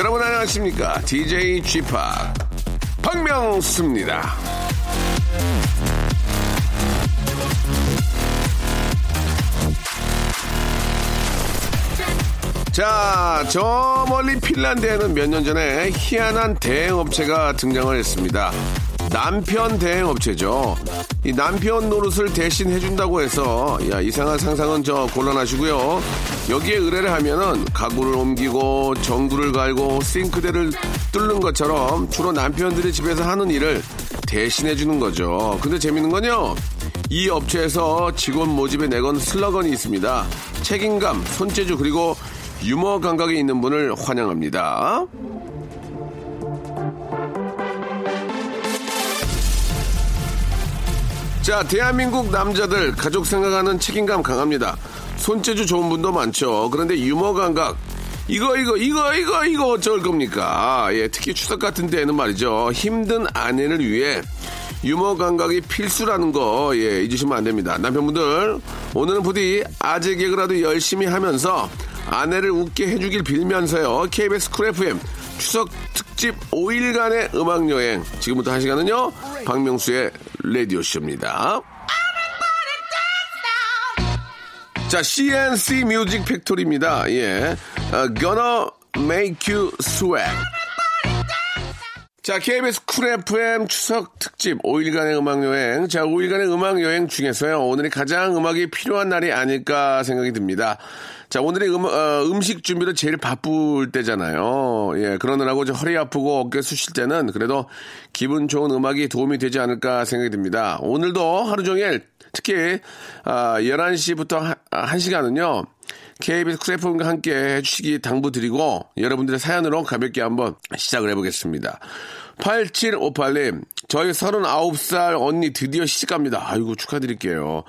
여러분 안녕하십니까 DJ p 박명수입니다 자, 저 멀리 핀란드에는 몇 년 전에 희한한 대행업체가 등장을 했습니다. 남편 대행업체죠. 이 남편 노릇을 대신 해준다고 해서, 야, 이상한 상상은 저 곤란하시고요. 여기에 의뢰를 하면은 가구를 옮기고, 전구를 갈고, 싱크대를 뚫는 것처럼 주로 남편들이 집에서 하는 일을 대신해 주는 거죠. 근데 재밌는 건요. 이 업체에서 직원 모집에 내건 슬러건이 있습니다. 책임감, 손재주, 그리고 유머 감각이 있는 분을 환영합니다. 자, 대한민국 남자들 가족 생각하는 책임감 강합니다. 손재주 좋은 분도 많죠. 그런데 유머 감각 이거 이거 이거 이거 이거 어쩔 겁니까? 예, 특히 추석 같은 때에는 말이죠. 힘든 아내를 위해 유머 감각이 필수라는 거 예, 잊으시면 안 됩니다. 남편분들 오늘은 부디 아재 개그라도 열심히 하면서 아내를 웃게 해주길 빌면서요. KBS 쿨 FM 추석 특집 5일간의 음악 여행 지금부터 한 시간은요. 박명수의 라디오 쇼입니다. 자, CNC 뮤직 팩토리입니다. 예. 어, gonna make you sweat. 자, KBS 쿨 FM 추석 특집 5일간의 음악여행. 자, 5일간의 음악여행 중에서요, 오늘이 가장 음악이 필요한 날이 아닐까 생각이 듭니다. 자, 오늘의 음, 어, 음식 준비로 제일 바쁠 때잖아요. 예, 그러느라고 저 허리 아프고 어깨 쑤실 때는 그래도 기분 좋은 음악이 도움이 되지 않을까 생각이 듭니다. 오늘도 하루 종일 특히, 아, 11시부터 1시간은요, KBS 쿨FM과 함께 해주시기 당부드리고 여러분들의 사연으로 가볍게 한번 시작을 해보겠습니다. 8758님, 저희 39살 언니 드디어 시집갑니다. 아이고, 축하드릴게요.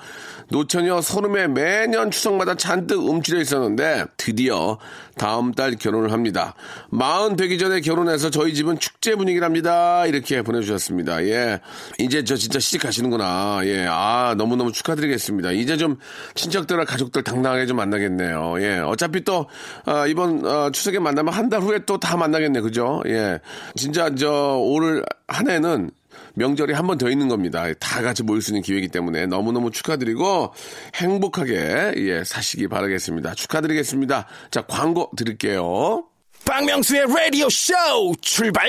노처녀 서름에 매년 추석마다 잔뜩 움츠려 있었는데, 드디어 다음 달 결혼을 합니다. 마흔 되기 전에 결혼해서 저희 집은 축제 분위기랍니다. 이렇게 보내주셨습니다. 예. 이제 저 진짜 시집 가시는구나. 예. 아, 너무 너무 축하드리겠습니다. 이제 좀 친척들과 가족들 당당하게 좀 만나겠네요. 예. 어차피 또, 아, 이번, 어, 추석에 만나면 한 달 후에 또 다 만나겠네. 그죠? 예. 진짜 저, 올 한 해는 명절이 한 번 더 있는 겁니다. 다 같이 모일 수 있는 기회이기 때문에 너무너무 축하드리고 행복하게 예, 사시기 바라겠습니다. 축하드리겠습니다. 자, 광고 드릴게요. 박명수의 라디오 쇼 출발.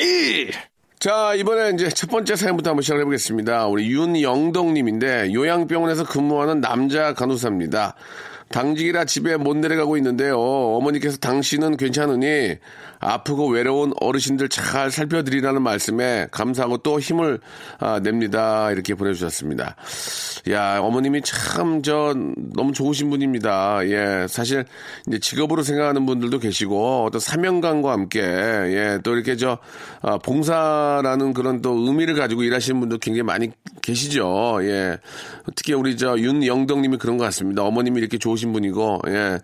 자, 이번에 이제 첫 번째 사연부터 한번 시작해 보겠습니다. 우리 윤영덕 님인데 요양병원에서 근무하는 남자 간호사입니다. 당직이라 집에 못 내려가고 있는데요. 어머니께서 당신은 괜찮으니 아프고 외로운 어르신들 잘 살펴드리라는 말씀에 감사하고 또 힘을 아, 냅니다. 이렇게 보내주셨습니다. 야, 어머님이 참 저 너무 좋으신 분입니다. 예, 사실 이제 직업으로 생각하는 분들도 계시고 어떤 사명감과 함께 예, 또 이렇게 저 아, 봉사라는 그런 또 의미를 가지고 일하시는 분도 굉장히 많이 계시죠. 예, 특히 우리 저 윤영덕님이 그런 것 같습니다. 어머님이 이렇게 좋으신 분이고 예,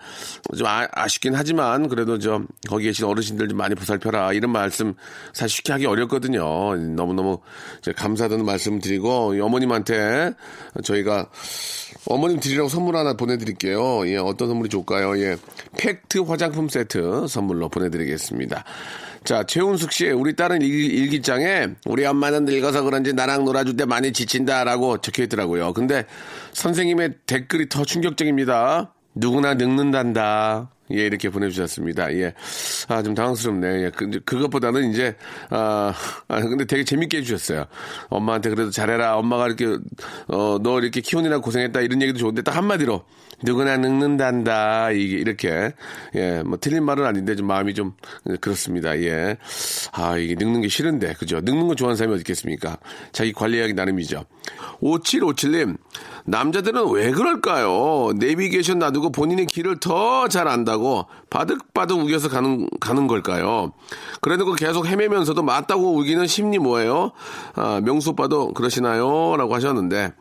좀 아, 아쉽긴 하지만 그래도 저 거기 계신 어르신들 좀 많이 보살펴라 이런 말씀 사실 쉽게 하기 어렵거든요. 너무너무 감사하다는 말씀 드리고 이 어머님한테 저희가 어머님 드리라고 선물 하나 보내드릴게요. 예, 어떤 선물이 좋을까요? 예, 팩트 화장품 세트 선물로 보내드리겠습니다. 자, 최훈숙 씨, 우리 딸은 일, 기장에 우리 엄마는 늙어서 그런지 나랑 놀아줄 때 많이 지친다라고 적혀 있더라고요. 근데 선생님의 댓글이 더 충격적입니다. 누구나 늙는단다. 예, 이렇게 보내주셨습니다. 예. 아, 좀 당황스럽네. 예. 그, 그것보다는 이제, 아, 아, 근데 되게 재밌게 해주셨어요. 엄마한테 그래도 잘해라. 엄마가 이렇게, 어, 너 이렇게 키우느라 고생했다. 이런 얘기도 좋은데 딱 한마디로, 누구나 늙는단다. 이게, 이렇게. 예, 뭐, 틀린 말은 아닌데 좀 마음이 좀 그렇습니다. 예. 아, 이게 늙는 게 싫은데. 그죠? 늙는 거 좋아하는 사람이 어디 있겠습니까? 자기 관리하기 나름이죠. 5757님, 남자들은 왜 그럴까요? 내비게이션 놔두고 본인의 길을 더 잘 안다고 바득바득 우겨서 가는, 가는 걸까요? 그래놓고 계속 헤매면서도 맞다고 우기는 심리 뭐예요? 아, 명수 오빠도 그러시나요? 라고 하셨는데,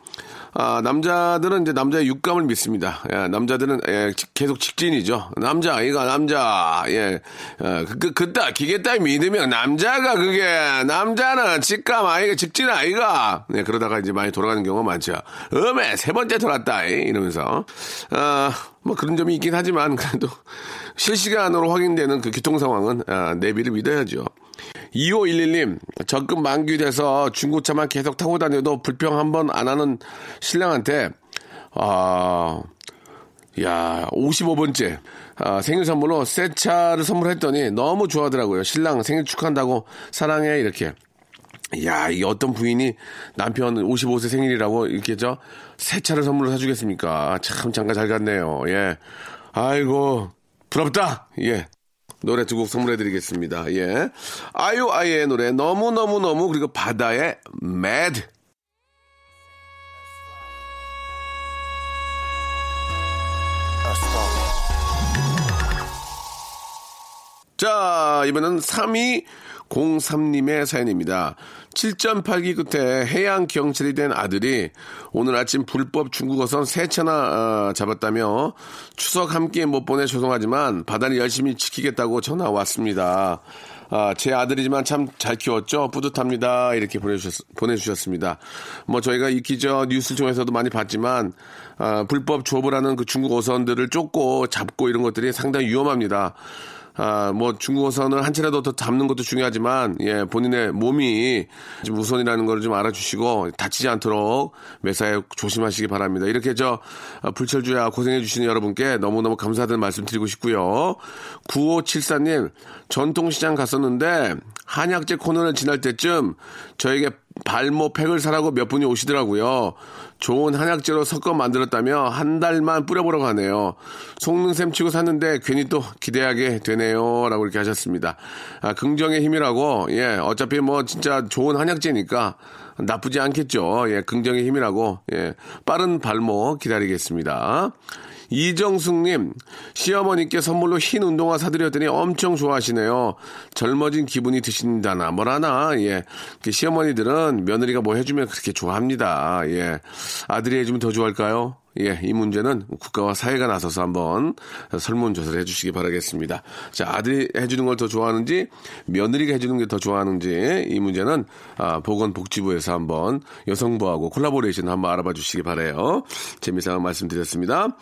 아, 남자들은 이제 남자의 육감을 믿습니다. 예, 남자들은 예, 직- 계속 직진이죠. 남자, 이가 남자. 예, 어, 그, 그, 그따, 기계 따위 믿으면 남자가 그게, 남자는 직감 아이가, 직진 아이가. 네, 그러다가 이제 많이 돌아가는 경우가 많죠. 음에 세 번째 돌았다. 이, 이러면서. 아, 뭐 그런 점이 있긴 하지만 그래도 실시간으로 확인되는 그 교통 상황은 아, 내비를 믿어야죠. 2511님, 적금 만기돼서 중고차만 계속 타고 다녀도 불평 한 번 안 하는 신랑한테, 아, 야, 55번째. 아, 생일 선물로 새 차를 선물했더니 너무 좋아하더라고요. 신랑 생일 축하한다고 사랑해, 이렇게. 야, 이게 어떤 부인이 남편 55세 생일이라고 이렇게 저 새 차를 선물로 사주겠습니까? 참 장가 잘 갔네요. 예. 아이고, 부럽다! 예. 노래 두 곡 선물해드리겠습니다. 예. 아유, 아이의 노래 너무너무너무 그리고 바다의 mad. 자, 이번엔 3203님의 사연입니다. 7.8기 끝에 해양 경찰이 된 아들이 오늘 아침 불법 중국어선 세 차나 어, 잡았다며 추석 함께 못 보내 죄송하지만 바다를 열심히 지키겠다고 전화 왔습니다. 아, 제 아들이지만 참 잘 키웠죠. 뿌듯합니다. 이렇게 보내주셨, 보내주셨습니다. 뭐 저희가 이 기저 뉴스를 통해서도 많이 봤지만 아, 불법 조업을 하는 그 중국 어선들을 쫓고 잡고 이런 것들이 상당히 위험합니다. 아, 뭐 중국어선을 한 차라도 더 잡는 것도 중요하지만 예, 본인의 몸이 좀 우선이라는 걸 좀 알아주시고 다치지 않도록 매사에 조심하시기 바랍니다. 이렇게 저 아, 불철주야 고생해 주시는 여러분께 너무너무 감사하다는 말씀 드리고 싶고요. 9574님 전통시장 갔었는데 한약재 코너를 지날 때쯤 저에게 발모 팩을 사라고 몇 분이 오시더라고요. 좋은 한약재로 섞어 만들었다며 한 달만 뿌려보라고 하네요. 속는 셈 치고 샀는데 괜히 또 기대하게 되네요. 라고 이렇게 하셨습니다. 아, 긍정의 힘이라고, 예, 어차피 뭐 진짜 좋은 한약재니까 나쁘지 않겠죠. 예, 긍정의 힘이라고, 예, 빠른 발모 기다리겠습니다. 이정숙님, 시어머니께 선물로 흰 운동화 사드렸더니 엄청 좋아하시네요. 젊어진 기분이 드신다나, 뭐라나, 예. 그 시어머니들은 며느리가 뭐 해주면 그렇게 좋아합니다. 예. 아들이 해주면 더 좋아할까요? 예, 이 문제는 국가와 사회가 나서서 한번 설문조사를 해주시기 바라겠습니다. 자, 아들이 해주는 걸 더 좋아하는지, 며느리가 해주는 게 더 좋아하는지, 이 문제는, 아, 보건복지부에서 한번 여성부하고 콜라보레이션 한번 알아봐 주시기 바래요 재미있는 말씀드렸습니다.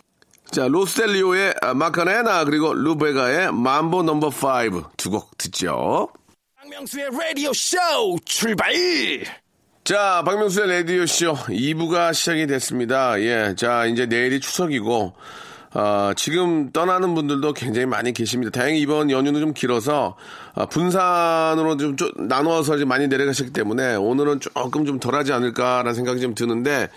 자, Los del Rio의 아, Macarena, 그리고 루베가의 mambo 넘버 5두곡 듣죠. 박명수의 라디오 쇼 출발! 자, 박명수의 라디오 쇼 2부가 시작이 됐습니다. 예, 자, 이제 내일이 추석이고, 아, 지금 떠나는 분들도 굉장히 많이 계십니다. 다행히 이번 연휴는 좀 길어서, 아, 분산으로 좀, 좀 나누어서 이제 많이 내려가셨기 때문에 오늘은 조금 좀 덜하지 않을까라는 생각이 좀 드는데,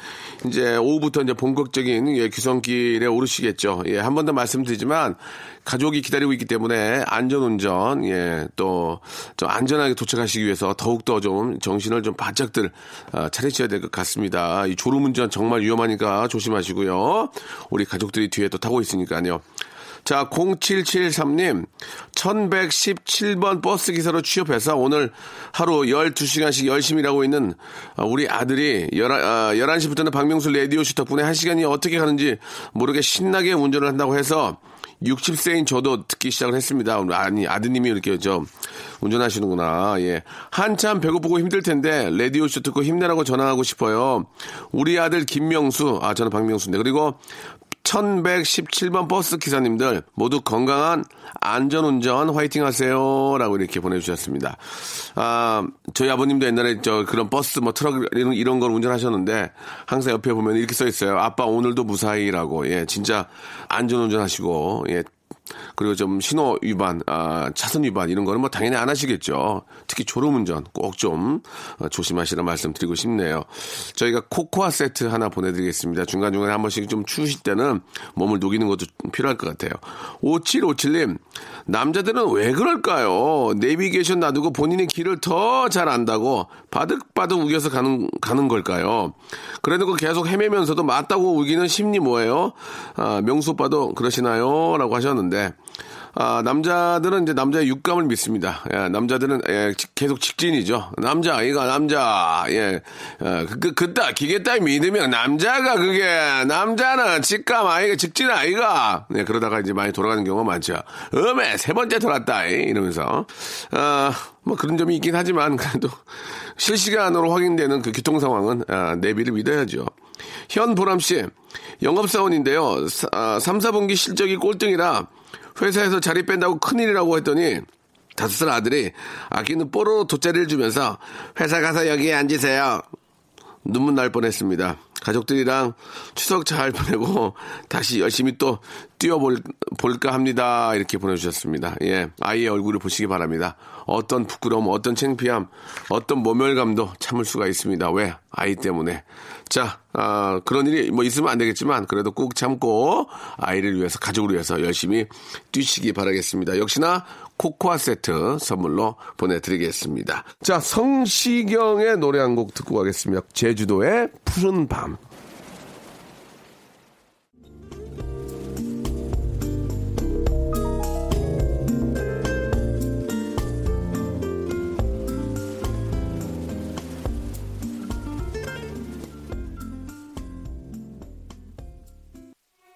이제 오후부터 이제 본격적인 예, 귀성길에 오르시겠죠. 예, 한 번 더 말씀드리지만, 가족이 기다리고 있기 때문에 안전운전, 예, 또, 좀 안전하게 도착하시기 위해서 더욱더 좀 정신을 좀 바짝들 아, 차리셔야 될 것 같습니다. 이 졸음운전 정말 위험하니까 조심하시고요. 우리 가족들이 뒤에 또 타고 있으니까요. 자, 0773님, 1117번 버스 기사로 취업해서 오늘 하루 12시간씩 열심히 일하고 있는 아, 우리 아들이 11, 11시부터는 박명수 라디오쇼 덕분에 1시간이 어떻게 가는지 모르게 신나게 운전을 한다고 해서 60세인 저도 듣기 시작을 했습니다. 아니, 아드님이 이렇게 저 운전하시는구나. 예. 한참 배고프고 힘들 텐데, 라디오쇼 듣고 힘내라고 전화하고 싶어요. 우리 아들 김명수, 아, 저는 박명수인데. 그리고 1117번 버스 기사님들 모두 건강한 안전운전 화이팅 하세요. 라고 이렇게 보내주셨습니다. 아, 저희 아버님도 옛날에 저 그런 버스 뭐 트럭 이런, 이런 걸 운전하셨는데 항상 옆에 보면 이렇게 써 있어요. 아빠 오늘도 무사히라고. 예, 진짜 안전운전 하시고, 예, 그리고 좀 신호 위반, 아, 차선 위반 이런 거는 뭐 당연히 안 하시겠죠. 특히 졸음운전 꼭 좀 조심하시라 말씀 드리고 싶네요. 저희가 코코아 세트 하나 보내드리겠습니다. 중간중간에 한 번씩 좀 추우실 때는 몸을 녹이는 것도 필요할 것 같아요. 5757님, 남자들은 왜 그럴까요? 내비게이션 놔두고 본인이 길을 더 잘 안다고 바득바득 우겨서 가는, 가는 걸까요? 그래도 계속 헤매면서도 맞다고 우기는 심리 뭐예요? 아, 명수 오빠도 그러시나요? 라고 하셨는데, 아, 남자들은 이제 남자의 육감을 믿습니다. 예, 남자들은 예, 지- 계속 직진이죠. 남자 아이가 남자 예, 어, 그, 그, 그따 기계 따위 믿으면 남자가 그게 남자는 직감 아이가 직진 아이가 예, 그러다가 이제 많이 돌아가는 경우가 많죠. 음에 세 번째 돌았다 이, 이러면서 아, 뭐 그런 점이 있긴 하지만 그래도 실시간으로 확인되는 그 교통 상황은 아, 내비를 믿어야죠. 현 보람 씨, 영업사원인데요. 사, 아, 3, 4분기 실적이 꼴등이라 회사에서 자리 뺀다고 큰일이라고 했더니 다섯 살 아들이 아끼는 뽀로로 돗자리를 주면서 회사 가서 여기에 앉으세요. 눈물 날 뻔했습니다. 가족들이랑 추석 잘 보내고 다시 열심히 또 뛰어볼까 합니다. 이렇게 보내주셨습니다. 예, 아이의 얼굴을 보시기 바랍니다. 어떤 부끄러움, 어떤 창피함, 어떤 모멸감도 참을 수가 있습니다. 왜? 아이 때문에. 자, 아, 그런 일이 뭐 있으면 안 되겠지만 그래도 꼭 참고 아이를 위해서, 가족을 위해서 열심히 뛰시기 바라겠습니다. 역시나 코코아 세트 선물로 보내드리겠습니다. 자, 성시경의 노래 한 곡 듣고 가겠습니다. 제주도의 푸른 밤.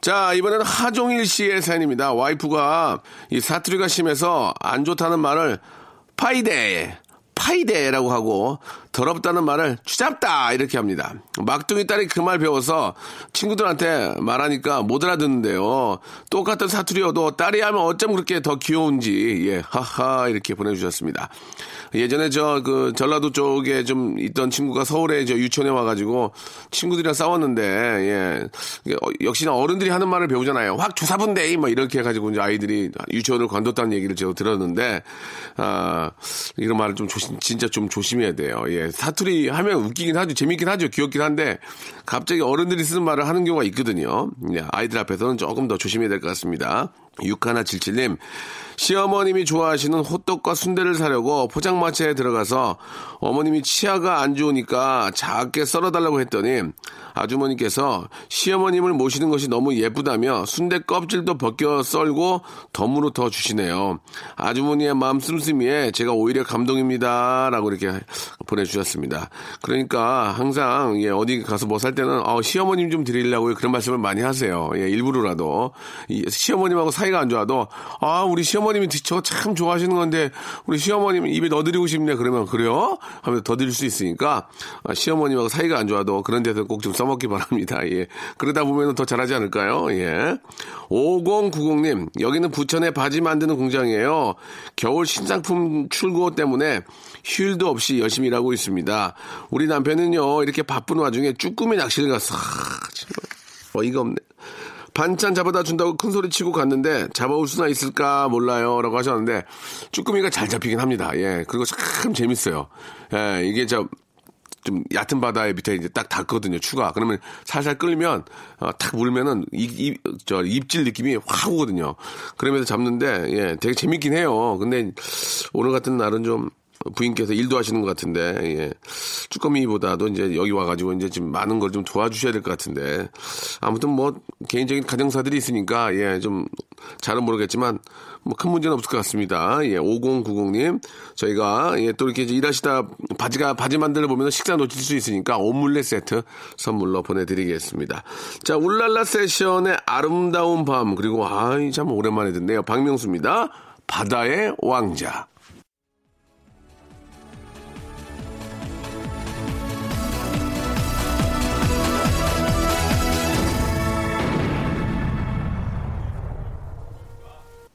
자, 이번에는 하종일 씨의 사연입니다. 와이프가 이 사투리가 심해서 안 좋다는 말을 파이데, 파이데라고 하고 더럽다는 말을 추잡다 이렇게 합니다. 막둥이 딸이 그 말 배워서 친구들한테 말하니까 못 알아듣는데요. 똑같은 사투리여도 딸이 하면 어쩜 그렇게 더 귀여운지 예 하하 이렇게 보내주셨습니다. 예전에 저 그 전라도 쪽에 좀 있던 친구가 서울에 저 유치원에 와가지고 친구들이랑 싸웠는데 예 어, 역시나 어른들이 하는 말을 배우잖아요. 확 조사분데 뭐 이렇게 해가지고 이제 아이들이 유치원을 관뒀다는 얘기를 제가 들었는데 아 이런 말을 좀 조심 진짜 좀 조심해야 돼요. 예 사투리 하면 웃기긴 하죠, 재밌긴 하죠, 귀엽긴 한데 갑자기 어른들이 쓰는 말을 하는 경우가 있거든요. 예, 아이들 앞에서는 조금 더 조심해야 될 것 같습니다. 6177님, 시어머님이 좋아하시는 호떡과 순대를 사려고 포장마차에 들어가서 어머님이 치아가 안 좋으니까 작게 썰어달라고 했더니 아주머니께서 시어머님을 모시는 것이 너무 예쁘다며 순대 껍질도 벗겨 썰고 덤으로 더 주시네요. 아주머니의 마음 씀씀이에 제가 오히려 감동입니다. 라고 이렇게 보내주셨습니다. 그러니까 항상 예, 어디 가서 뭐 살 때는 어, 시어머님 좀 드리려고 그런 말씀을 많이 하세요. 예, 일부러라도. 이 시어머님하고 사이가 안 좋아도 아 우리 시어머님이 저거 참 좋아하시는 건데 우리 시어머님 입에 넣어드리고 싶네 그러면 그래요? 하면 더 드릴 수 있으니까 아, 시어머님하고 사이가 안 좋아도 그런 데서 꼭좀 써 먹기 바랍니다. 예. 그러다 보면 더 잘하지 않을까요? 예. 5090님 여기는 부천에 바지 만드는 공장이에요. 겨울 신상품 출고 때문에 휴일도 없이 열심히 일하고 있습니다. 우리 남편은요 이렇게 바쁜 와중에 쭈꾸미 낚시를 가서 아, 정말 어이가 없네. 반찬 잡아다 준다고 큰 소리 치고 갔는데 잡아올 수나 있을까 몰라요. 라고 하셨는데 쭈꾸미가 잘 잡히긴 합니다. 예. 그리고 참 재밌어요. 예. 이게 저, 좀 얕은 바다에 밑에 이제 딱 닿거든요. 추가. 그러면 살살 끓으면 어, 탁 물면은 이, 이, 저 입질 느낌이 확 오거든요. 그러면서 잡는데 예, 되게 재밌긴 해요. 근데 오늘 같은 날은 좀 부인께서 일도 하시는 것 같은데 예. 쭈꾸미보다도 이제 여기 와가지고 이제 좀 많은 걸 좀 도와주셔야 될 것 같은데 아무튼 뭐 개인적인 가정사들이 있으니까 예 좀 잘은 모르겠지만 뭐 큰 문제는 없을 것 같습니다. 예 5090님 저희가 예, 또 이렇게 일하시다 바지가 바지 만들어 보면 식사 놓칠 수 있으니까 오믈렛 세트 선물로 보내드리겠습니다. 자 울랄라 세션의 아름다운 밤 그리고 아이 참 오랜만에 듣네요. 박명수입니다. 바다의 왕자.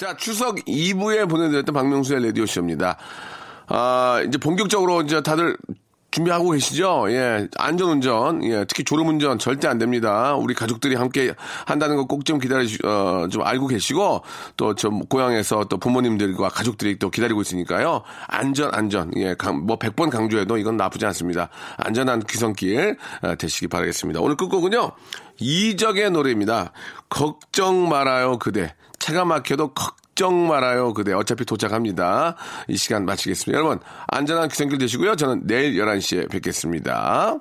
자, 추석 2부에 보내드렸던 박명수의 라디오쇼입니다. 아, 이제 본격적으로 이제 다들 준비하고 계시죠? 예. 안전운전, 예. 특히 졸음운전 절대 안 됩니다. 우리 가족들이 함께 한다는 거 꼭 좀 기다려, 어, 좀 알고 계시고, 또 좀 고향에서 또 부모님들과 가족들이 또 기다리고 있으니까요. 안전, 안전. 예. 강, 뭐 100번 강조해도 이건 나쁘지 않습니다. 안전한 귀성길 어, 되시기 바라겠습니다. 오늘 끝곡은요. 이적의 노래입니다. 걱정 말아요, 그대. 차가 막혀도 걱정 말아요. 그대 어차피 도착합니다. 이 시간 마치겠습니다. 여러분 안전한 귀성길 되시고요. 저는 내일 11시에 뵙겠습니다.